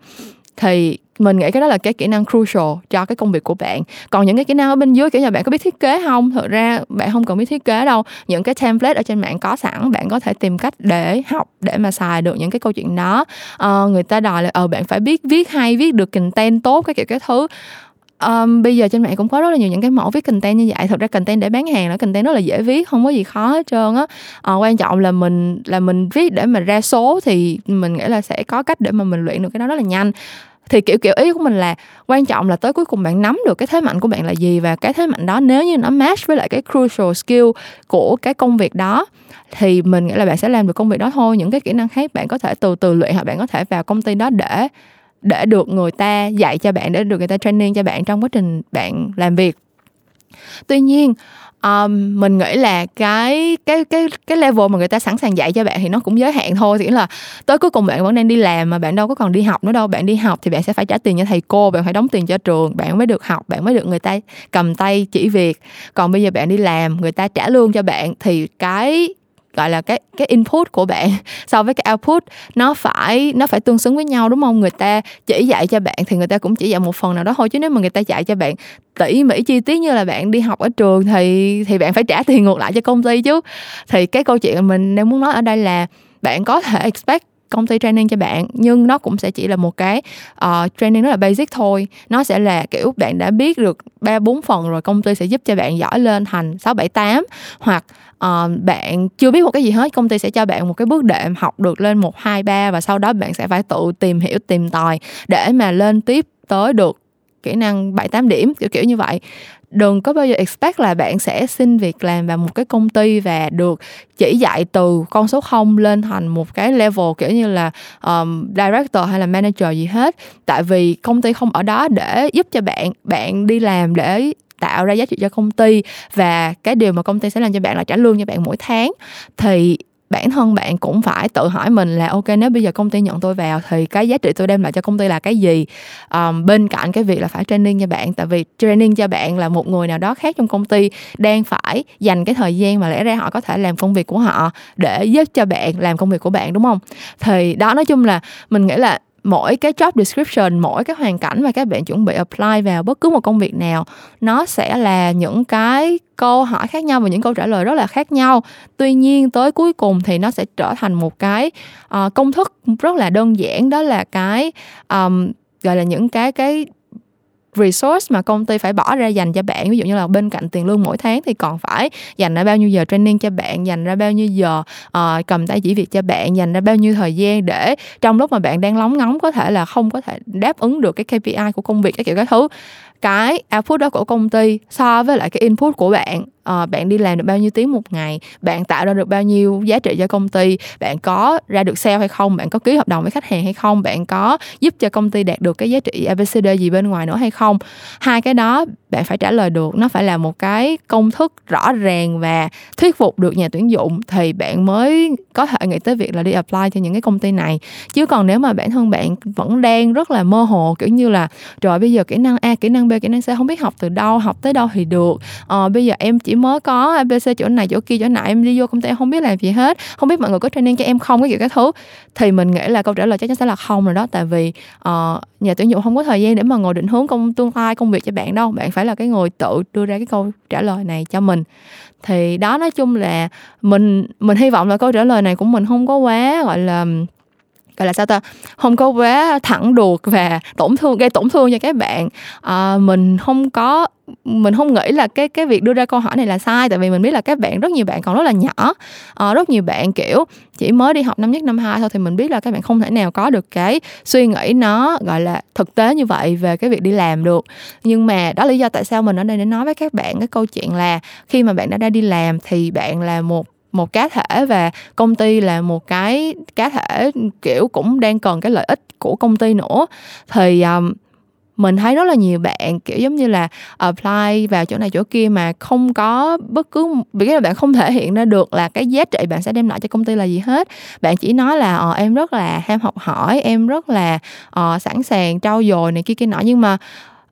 Thì mình nghĩ cái đó là cái kỹ năng crucial cho cái công việc của bạn. Còn những cái kỹ năng ở bên dưới kiểu như bạn có biết thiết kế không? Thực ra bạn không cần biết thiết kế đâu. Những cái template ở trên mạng có sẵn bạn có thể tìm cách để học để mà xài được những cái câu chuyện đó. À, người ta đòi là ờ bạn phải biết viết hay viết được content tốt cái kiểu cái thứ. Um, bây giờ trên mạng cũng có rất là nhiều những cái mẫu viết content như vậy. Thật ra content để bán hàng là content rất là dễ viết không có gì khó hết trơn á. À, quan trọng là mình là mình viết để mà ra số thì mình nghĩ là sẽ có cách để mà mình luyện được cái đó rất là nhanh thì, kiểu kiểu, ý của mình là quan trọng là tới cuối cùng bạn nắm được cái thế mạnh của bạn là gì và cái thế mạnh đó nếu như nó match với lại cái crucial skill của cái công việc đó, thì mình nghĩ là bạn sẽ làm được công việc đó thôi. Những cái kỹ năng khác bạn có thể từ từ luyện hoặc bạn có thể vào công ty đó để để được người ta dạy cho bạn, để được người ta training cho bạn trong quá trình bạn làm việc. Tuy nhiên um, mình nghĩ là cái cái cái cái level mà người ta sẵn sàng dạy cho bạn thì nó cũng giới hạn thôi. Thì là tới cuối cùng bạn vẫn đang đi làm mà bạn đâu có còn đi học nữa đâu. Bạn đi học thì bạn sẽ phải trả tiền cho thầy cô bạn phải đóng tiền cho trường bạn mới được học bạn mới được người ta cầm tay chỉ việc. Còn bây giờ bạn đi làm người ta trả lương cho bạn thì cái gọi là cái cái input của bạn <laughs> so với cái output nó phải nó phải tương xứng với nhau đúng không? Người ta chỉ dạy cho bạn thì người ta cũng chỉ dạy một phần nào đó thôi. Chứ nếu mà người ta dạy cho bạn tỉ mỉ chi tiết như là bạn đi học ở trường thì thì bạn phải trả tiền ngược lại cho công ty chứ. Thì cái câu chuyện mình đang muốn nói ở đây là bạn có thể expect công ty training cho bạn nhưng nó cũng sẽ chỉ là một cái uh, training rất là basic thôi. Nó sẽ là kiểu bạn đã biết được ba bốn phần rồi công ty sẽ giúp cho bạn giỏi lên thành sáu bảy tám hoặc uh, bạn chưa biết một cái gì hết công ty sẽ cho bạn một cái bước đệm học được lên một hai ba và sau đó bạn sẽ phải tự tìm hiểu tìm tòi để mà lên tiếp tới được kỹ năng 7 8 điểm kiểu kiểu như vậy. Đừng có bao giờ expect là bạn sẽ xin việc làm vào một cái công ty và được chỉ dạy từ con số 0 lên thành một cái level kiểu như là um, director hay là manager gì hết. Tại vì công ty không ở đó để giúp cho bạn bạn đi làm để tạo ra giá trị cho công ty và cái điều mà công ty sẽ làm cho bạn là trả lương cho bạn mỗi tháng. Thì bản thân bạn cũng phải tự hỏi mình là ok nếu bây giờ công ty nhận tôi vào thì cái giá trị tôi đem lại cho công ty là cái gì? Um, bên cạnh cái việc là phải training cho bạn tại vì training cho bạn là một người nào đó khác trong công ty đang phải dành cái thời gian mà lẽ ra họ có thể làm công việc của họ để giúp cho bạn làm công việc của bạn đúng không? Thì đó nói chung là mình nghĩ là mỗi cái job description mỗi cái hoàn cảnh mà các bạn chuẩn bị apply vào bất cứ một công việc nào nó sẽ là những cái câu hỏi khác nhau và những câu trả lời rất là khác nhau. Tuy nhiên tới cuối cùng thì nó sẽ trở thành một cái uh, công thức rất là đơn giản. Đó là cái um, gọi là những cái cái resource mà công ty phải bỏ ra dành cho bạn. Ví dụ như là bên cạnh tiền lương mỗi tháng thì còn phải dành ra bao nhiêu giờ training cho bạn dành ra bao nhiêu giờ uh, cầm tay chỉ việc cho bạn dành ra bao nhiêu thời gian để trong lúc mà bạn đang lóng ngóng có thể là không có thể đáp ứng được cái KPI của công việc cái kiểu các thứ. Cái output đó của công ty so với lại cái input của bạn uh, bạn đi làm được bao nhiêu tiếng một ngày? Bạn tạo ra được bao nhiêu giá trị cho công ty? Bạn có ra được sale hay không? Bạn có ký hợp đồng với khách hàng hay không? Bạn có giúp cho công ty đạt được cái giá trị abcd gì bên ngoài nữa hay không? Hai cái đó bạn phải trả lời được. Nó phải là một cái công thức rõ ràng và thuyết phục được nhà tuyển dụng thì bạn mới có thể nghĩ tới việc là đi apply cho những cái công ty này. Chứ còn nếu mà bản thân bạn vẫn đang rất là mơ hồ kiểu như là rồi bây giờ kỹ năng a kỹ năng b kỹ năng c không biết học từ đâu học tới đâu thì được. Ờ, bây giờ em chỉ mới có abc chỗ này chỗ kia chỗ nọ em đi vô công ty em không biết làm gì hết. Không biết mọi người có training cho em không? Cái kiểu cái thứ. Thì mình nghĩ là câu trả lời chắc chắn sẽ là không rồi đó. Tại vì uh, nhà tuyển dụng không có thời gian để mà ngồi định hướng công, tương lai công việc cho bạn đâu. Bạn phải là cái người tự đưa ra cái câu trả lời này cho mình. Thì đó, nói chung là mình mình hy vọng là câu trả lời này của mình không có quá, gọi là gọi là sao ta không có quá thẳng đuột và tổn thương gây tổn thương cho các bạn. À, mình không có mình không nghĩ là cái cái việc đưa ra câu hỏi này là sai tại vì mình biết là các bạn rất nhiều bạn còn rất là nhỏ. À, rất nhiều bạn kiểu chỉ mới đi học năm nhất năm hai thôi thì mình biết là các bạn không thể nào có được cái suy nghĩ nó gọi là thực tế như vậy về cái việc đi làm được. Nhưng mà đó là lý do tại sao mình ở đây để nói với các bạn cái câu chuyện là khi mà bạn đã ra đi làm thì bạn là một một cá thể và công ty là một cái cá thể kiểu cũng đang cần cái lợi ích của công ty nữa. Thì um, mình thấy rất là nhiều bạn kiểu giống như là apply vào chỗ này chỗ kia mà không có bất cứ vì là bạn không thể hiện ra được là cái giá trị bạn sẽ đem lại cho công ty là gì hết. Bạn chỉ nói là ờ, em rất là ham học hỏi em rất là uh, sẵn sàng trau dồi này kia kia nọ. Nhưng mà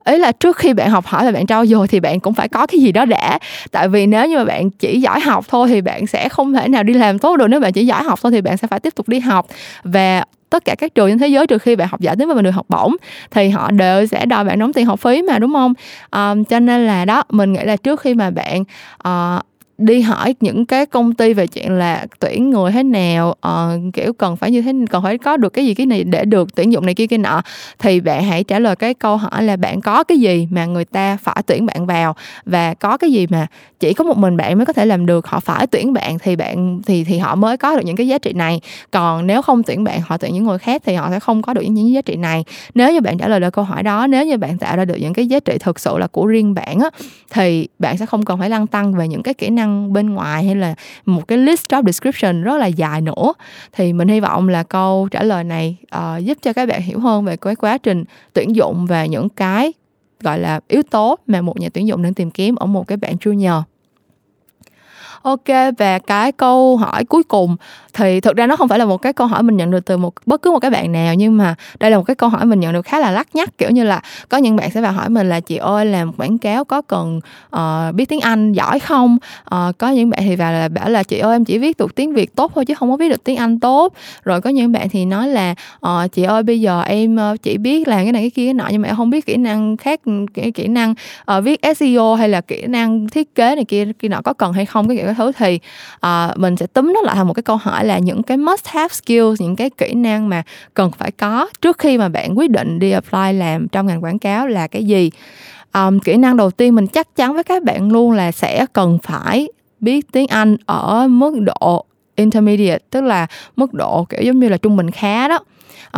ý là trước khi bạn học hỏi và bạn trau dồi thì bạn cũng phải có cái gì đó đã tại vì nếu như mà bạn chỉ giỏi học thôi thì bạn sẽ không thể nào đi làm tốt được. Nếu bạn chỉ giỏi học thôi thì bạn sẽ phải tiếp tục đi học. Và tất cả các trường trên thế giới trừ khi bạn học giỏi tiếng và bạn được học bổng thì họ đều sẽ đòi bạn đóng tiền học phí mà đúng không? Um, cho nên là đó mình nghĩ là trước khi mà bạn uh, đi hỏi những cái công ty về chuyện là tuyển người thế nào uh, kiểu cần phải như thế cần phải có được cái gì cái này để được tuyển dụng này kia kia nọ. Thì bạn hãy trả lời cái câu hỏi là bạn có cái gì mà người ta phải tuyển bạn vào và có cái gì mà chỉ có một mình bạn mới có thể làm được. Họ phải tuyển bạn thì bạn thì thì họ mới có được những cái giá trị này. Còn nếu không tuyển bạn họ tuyển những người khác thì họ sẽ không có được những giá trị này. Nếu như bạn trả lời được câu hỏi đó nếu như bạn tạo ra được những cái giá trị thực sự là của riêng bạn á thì bạn sẽ không cần phải lăn tăng về những cái kỹ năng năng bên ngoài hay là một cái list job description rất là dài nữa. Thì mình hy vọng là câu trả lời này uh, giúp cho các bạn hiểu hơn về cái quá trình tuyển dụng và những cái gọi là yếu tố mà một nhà tuyển dụng đang tìm kiếm ở một cái bạn junior. Ok, và cái câu hỏi cuối cùng thì thực ra nó không phải là một cái câu hỏi mình nhận được từ một bất cứ một cái bạn nào nhưng mà đây là một cái câu hỏi mình nhận được khá là lắc nhắc. Kiểu như là có những bạn sẽ vào hỏi mình là chị ơi làm quảng cáo có cần uh, biết tiếng anh giỏi không? Uh, có những bạn thì vào là bảo là chị ơi em chỉ viết được tiếng việt tốt thôi chứ không có viết được tiếng anh tốt. Rồi có những bạn thì nói là uh, chị ơi bây giờ em chỉ biết làm cái này cái kia cái nọ nhưng mà em không biết kỹ năng khác kỹ, kỹ năng uh, viết SEO hay là kỹ năng thiết kế này kia kia nọ có cần hay không? Cái kiểu cái thứ. Thì uh, mình sẽ túm nó lại thành một cái câu hỏi là những cái must have skills những cái kỹ năng mà cần phải có trước khi mà bạn quyết định đi apply làm trong ngành quảng cáo là cái gì. Um, kỹ năng đầu tiên mình chắc chắn với các bạn luôn là sẽ cần phải biết tiếng Anh ở mức độ intermediate tức là mức độ kiểu giống như là trung bình khá đó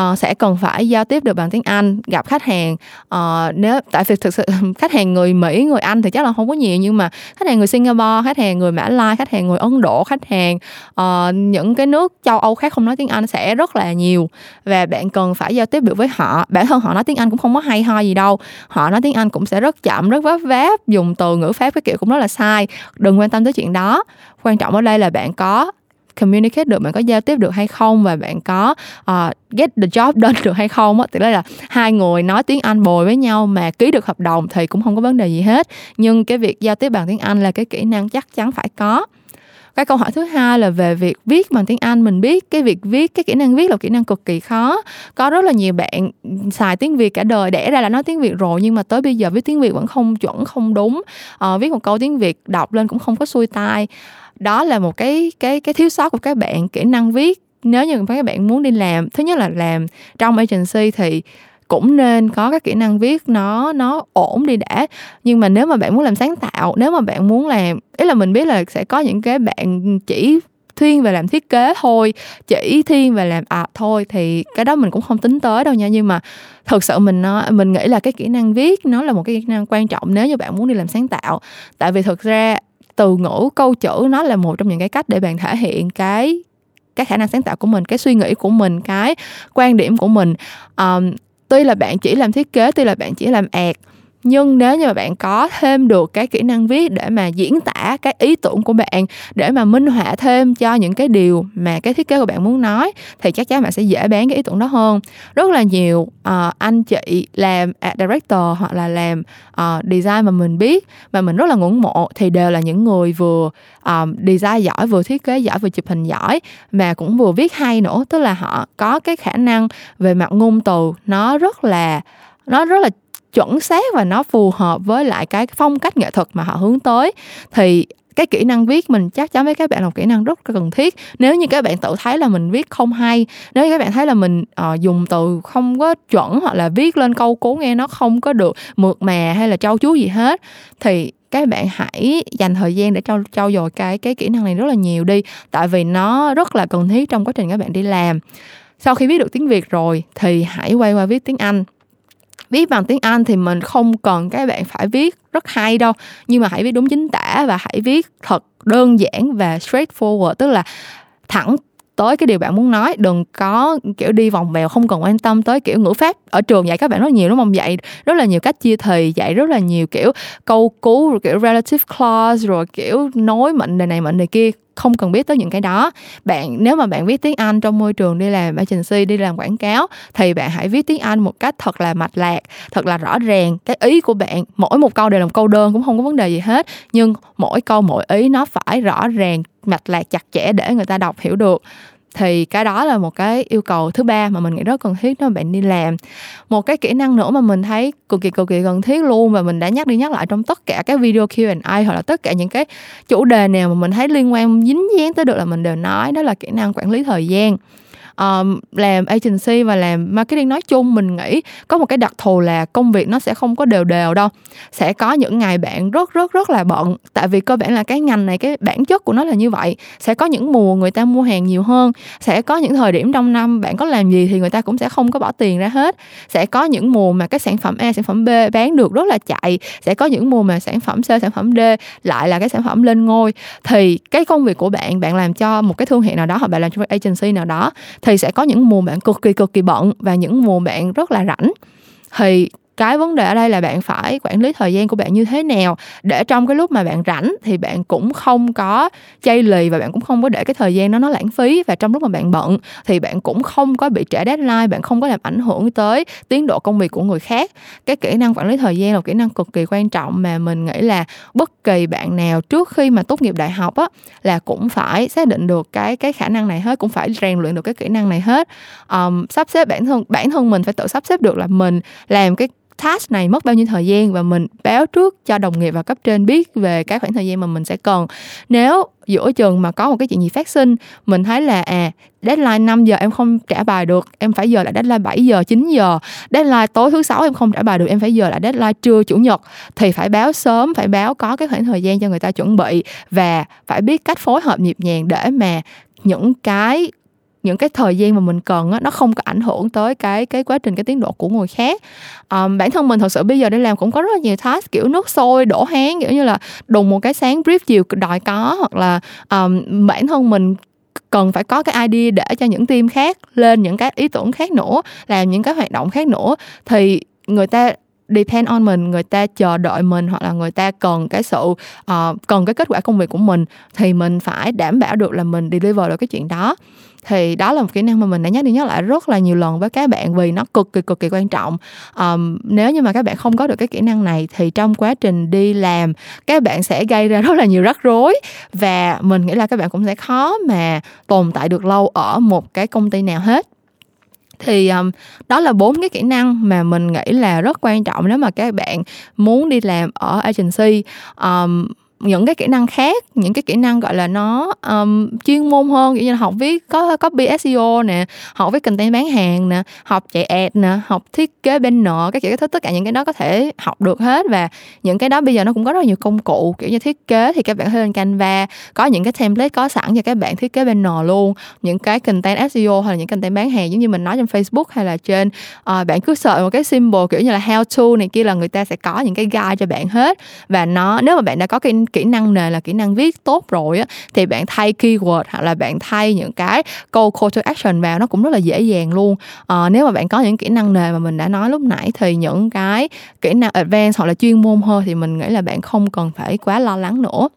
uh, sẽ cần phải giao tiếp được bằng tiếng Anh gặp khách hàng. Uh, nếu tại vì thực sự <laughs> khách hàng người Mỹ người Anh thì chắc là không có nhiều nhưng mà khách hàng người Singapore khách hàng người Mã Lai khách hàng người Ấn Độ khách hàng uh, những cái nước châu Âu khác không nói tiếng Anh sẽ rất là nhiều. Và bạn cần phải giao tiếp được với họ. Bản thân họ nói tiếng Anh cũng không có hay ho gì đâu. Họ nói tiếng Anh cũng sẽ rất chậm rất vấp váp dùng từ ngữ pháp cái kiểu cũng rất là sai. Đừng quan tâm tới chuyện đó. Quan trọng ở đây là bạn có communicate được bạn có giao tiếp được hay không và bạn có uh, get the job done <laughs> được hay không á. Thì đó là hai người nói tiếng Anh bồi với nhau mà ký được hợp đồng thì cũng không có vấn đề gì hết. Nhưng cái việc giao tiếp bằng tiếng Anh là cái kỹ năng chắc chắn phải có. Cái câu hỏi thứ hai là về việc viết bằng tiếng Anh. Mình biết cái việc viết cái kỹ năng viết là kỹ năng cực kỳ khó. Có rất là nhiều bạn xài tiếng Việt cả đời đẻ ra là nói tiếng Việt rồi nhưng mà tới bây giờ viết tiếng Việt vẫn không chuẩn không đúng. À, viết một câu tiếng Việt đọc lên cũng không có xuôi tai đó là một cái cái cái thiếu sót của các bạn kỹ năng viết. Nếu như các bạn muốn đi làm thứ nhất là làm trong agency thì cũng nên có các kỹ năng viết nó nó ổn đi đã. Nhưng mà nếu mà bạn muốn làm sáng tạo nếu mà bạn muốn làm ý là mình biết là sẽ có những cái bạn chỉ thiên về làm thiết kế thôi chỉ thiên về làm à thôi thì cái đó mình cũng không tính tới đâu nha. Nhưng mà thực sự mình nó, mình nghĩ là cái kỹ năng viết nó là một cái kỹ năng quan trọng nếu như bạn muốn đi làm sáng tạo. Tại vì thực ra từ ngữ câu chữ nó là một trong những cái cách để bạn thể hiện cái cái khả năng sáng tạo của mình cái suy nghĩ của mình cái quan điểm của mình. Um, tuy là bạn chỉ làm thiết kế tuy là bạn chỉ làm ad nhưng nếu như mà bạn có thêm được cái kỹ năng viết để mà diễn tả cái ý tưởng của bạn để mà minh họa thêm cho những cái điều mà cái thiết kế của bạn muốn nói thì chắc chắn bạn sẽ dễ bán cái ý tưởng đó hơn. Rất là nhiều uh, anh chị làm art director hoặc là làm uh, design mà mình biết mà mình rất là ngưỡng mộ thì đều là những người vừa um, design giỏi vừa thiết kế giỏi vừa chụp hình giỏi mà cũng vừa viết hay nữa. Tức là họ có cái khả năng về mặt ngôn từ nó rất là nó rất là chuẩn xác và nó phù hợp với lại cái phong cách nghệ thuật mà họ hướng tới thì cái kỹ năng viết mình chắc chắn với các bạn là một kỹ năng rất cần thiết. Nếu như các bạn tự thấy là mình viết không hay nếu như các bạn thấy là mình uh, dùng từ không có chuẩn hoặc là viết lên câu cố nghe nó không có được mượt mà hay là trau chuốt gì hết thì các bạn hãy dành thời gian để trau trau dồi cái cái kỹ năng này rất là nhiều đi tại vì nó rất là cần thiết trong quá trình các bạn đi làm. Sau khi viết được tiếng việt rồi thì hãy quay qua viết tiếng anh viết bằng tiếng Anh thì mình không cần các bạn phải viết rất hay đâu. Nhưng mà hãy viết đúng chính tả và hãy viết thật đơn giản và straightforward. Tức là thẳng tới cái điều bạn muốn nói. Đừng có kiểu đi vòng vèo, không cần quan tâm tới kiểu ngữ pháp. Ở trường dạy các bạn rất nhiều đúng không? Dạy rất là nhiều cách chia thì, dạy rất là nhiều kiểu câu cú rồi kiểu relative clause, rồi kiểu nói mệnh đề này mệnh đề kia không cần biết tới những cái đó. Bạn, nếu mà bạn viết tiếng Anh trong môi trường đi làm agency, đi làm quảng cáo, thì bạn hãy viết tiếng Anh một cách thật là mạch lạc, thật là rõ ràng. Cái ý của bạn, mỗi một câu đều là một câu đơn, cũng không có vấn đề gì hết. Nhưng mỗi câu, mỗi ý nó phải rõ ràng, mạch lạc, chặt chẽ để người ta đọc hiểu được thì cái đó là một cái yêu cầu thứ ba mà mình nghĩ rất cần thiết đó bạn đi làm. Một cái kỹ năng nữa mà mình thấy cực kỳ cực kỳ cần thiết luôn và mình đã nhắc đi nhắc lại trong tất cả các video Q&A hoặc là tất cả những cái chủ đề nào mà mình thấy liên quan dính dáng tới được là mình đều nói, đó là kỹ năng quản lý thời gian um, làm agency và làm marketing nói chung mình nghĩ có một cái đặc thù là công việc nó sẽ không có đều đều đâu. Sẽ có những ngày bạn rất rất rất là bận. Tại vì cơ bản là cái ngành này cái bản chất của nó là như vậy. Sẽ có những mùa người ta mua hàng nhiều hơn. Sẽ có những thời điểm trong năm bạn có làm gì thì người ta cũng sẽ không có bỏ tiền ra hết. Sẽ có những mùa mà cái sản phẩm A sản phẩm B bán được rất là chạy. Sẽ có những mùa mà sản phẩm C sản phẩm D lại là cái sản phẩm lên ngôi. Thì cái công việc của bạn bạn làm cho một cái thương hiệu nào đó hoặc bạn làm cho một agency nào đó thì thì sẽ có những mùa bạn cực kỳ cực kỳ bận và những mùa bạn rất là rảnh. Thì cái vấn đề ở đây là bạn phải quản lý thời gian của bạn như thế nào. Để trong cái lúc mà bạn rảnh thì bạn cũng không có chây lì và bạn cũng không có để cái thời gian đó nó lãng phí. Và trong lúc mà bạn bận thì bạn cũng không có bị trễ deadline bạn không có làm ảnh hưởng tới tiến độ công việc của người khác. Cái kỹ năng quản lý thời gian là kỹ năng cực kỳ quan trọng mà mình nghĩ là bất kỳ bạn nào trước khi mà tốt nghiệp đại học á là cũng phải xác định được cái cái khả năng này hết cũng phải rèn luyện được cái kỹ năng này hết. Um, sắp xếp bản thân bản thân mình phải tự sắp xếp được là mình làm cái task này mất bao nhiêu thời gian và mình báo trước cho đồng nghiệp và cấp trên biết về cái khoảng thời gian mà mình sẽ cần. Nếu giữa chừng mà có một cái chuyện gì phát sinh, mình thấy là à deadline 5 giờ em không trả bài được, em phải giờ lại deadline 7 giờ 9 giờ. Deadline tối thứ sáu em không trả bài được, em phải giờ lại deadline trưa, chủ nhật. Thì phải báo sớm, phải báo có cái khoảng thời gian cho người ta chuẩn bị và phải biết cách phối hợp nhịp nhàng để mà những cái những cái thời gian mà mình cần á, nó không có ảnh hưởng tới cái cái quá trình cái tiến độ của người khác. Um, bản thân mình thật sự bây giờ đi làm cũng có rất là nhiều task kiểu nước sôi đổ háng kiểu như là đùng một cái sáng brief chiều đòi có hoặc là um, bản thân mình cần phải có cái idea để cho những team khác lên những cái ý tưởng khác nữa làm những cái hoạt động khác nữa thì người ta depend on mình người ta chờ đợi mình hoặc là người ta cần cái sự uh, cần cái kết quả công việc của mình thì mình phải đảm bảo được là mình deliver được cái chuyện đó thì đó là một kỹ năng mà mình đã nhắc đi nhắc lại rất là nhiều lần với các bạn vì nó cực kỳ cực kỳ quan trọng. Um, nếu như mà các bạn không có được cái kỹ năng này thì trong quá trình đi làm các bạn sẽ gây ra <laughs> rất là nhiều rắc rối và mình nghĩ là các bạn cũng sẽ khó mà tồn tại được lâu ở một cái công ty nào hết. Thì um, đó là bốn cái kỹ năng mà mình nghĩ là rất quan trọng nếu mà các bạn muốn đi làm ở agency. Um, những cái kỹ năng khác những cái kỹ năng gọi là nó um, chuyên môn hơn. Kiểu như là học viết có copy SEO nè học viết content bán hàng nè học chạy ad nè học thiết kế banner các kiểu tất cả những cái đó có thể học được hết và những cái đó bây giờ nó cũng có rất là nhiều công cụ kiểu như thiết kế thì các bạn có lên Canva có những cái template có sẵn cho các bạn thiết kế banner luôn. Những cái content SEO hay là những content bán hàng giống như mình nói trên Facebook hay là trên uh, bạn cứ sợ một cái symbol kiểu như là how to này kia là người ta sẽ có những cái guide cho bạn hết. Và nó nếu mà bạn đã có cái kỹ năng nền là kỹ năng viết tốt rồi á thì bạn thay keyword hoặc là bạn thay những cái câu call to action vào nó cũng rất là dễ dàng luôn. À, nếu mà bạn có những kỹ năng nền mà mình đã nói lúc nãy thì những cái kỹ năng advanced hoặc là chuyên môn hơn thì mình nghĩ là bạn không cần phải quá lo lắng nữa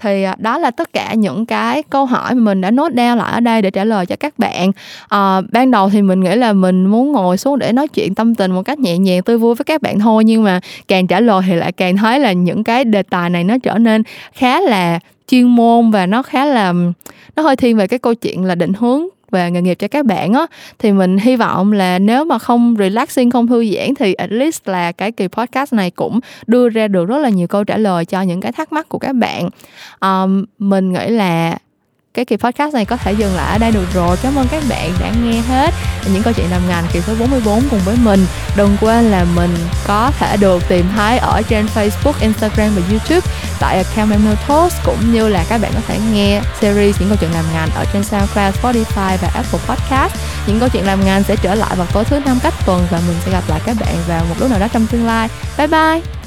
thì à, đó là tất cả những cái câu hỏi mà mình đã nốt down lại ở đây để trả lời cho các bạn. À, ban đầu thì mình nghĩ là mình muốn ngồi xuống để nói chuyện tâm tình một cách nhẹ nhàng tươi vui với các bạn thôi nhưng mà càng trả lời thì lại càng thấy là những cái đề tài này nó trở nên khá là chuyên môn và nó khá là nó hơi thiên về cái câu chuyện là định hướng về nghề nghiệp cho các bạn á thì mình hy vọng là nếu mà không relaxing không thư giãn thì at least là cái kỳ podcast này cũng đưa ra được rất là nhiều câu trả lời cho những cái thắc mắc của các bạn. Um, mình nghĩ là cái kỳ podcast này có thể dừng lại ở đây được rồi. Cảm ơn các bạn đã nghe hết những câu chuyện làm ngành kỳ số 44 cùng với mình. Đừng quên là mình có thể được tìm thấy ở trên Facebook, Instagram và YouTube tại account Memo Toast cũng như là các bạn có thể nghe series những câu chuyện làm ngành ở trên SoundCloud, Spotify và Apple Podcast. Những câu chuyện làm ngành sẽ trở lại vào tối thứ năm cách tuần và mình sẽ gặp lại các bạn vào một lúc nào đó trong tương lai. Bye bye!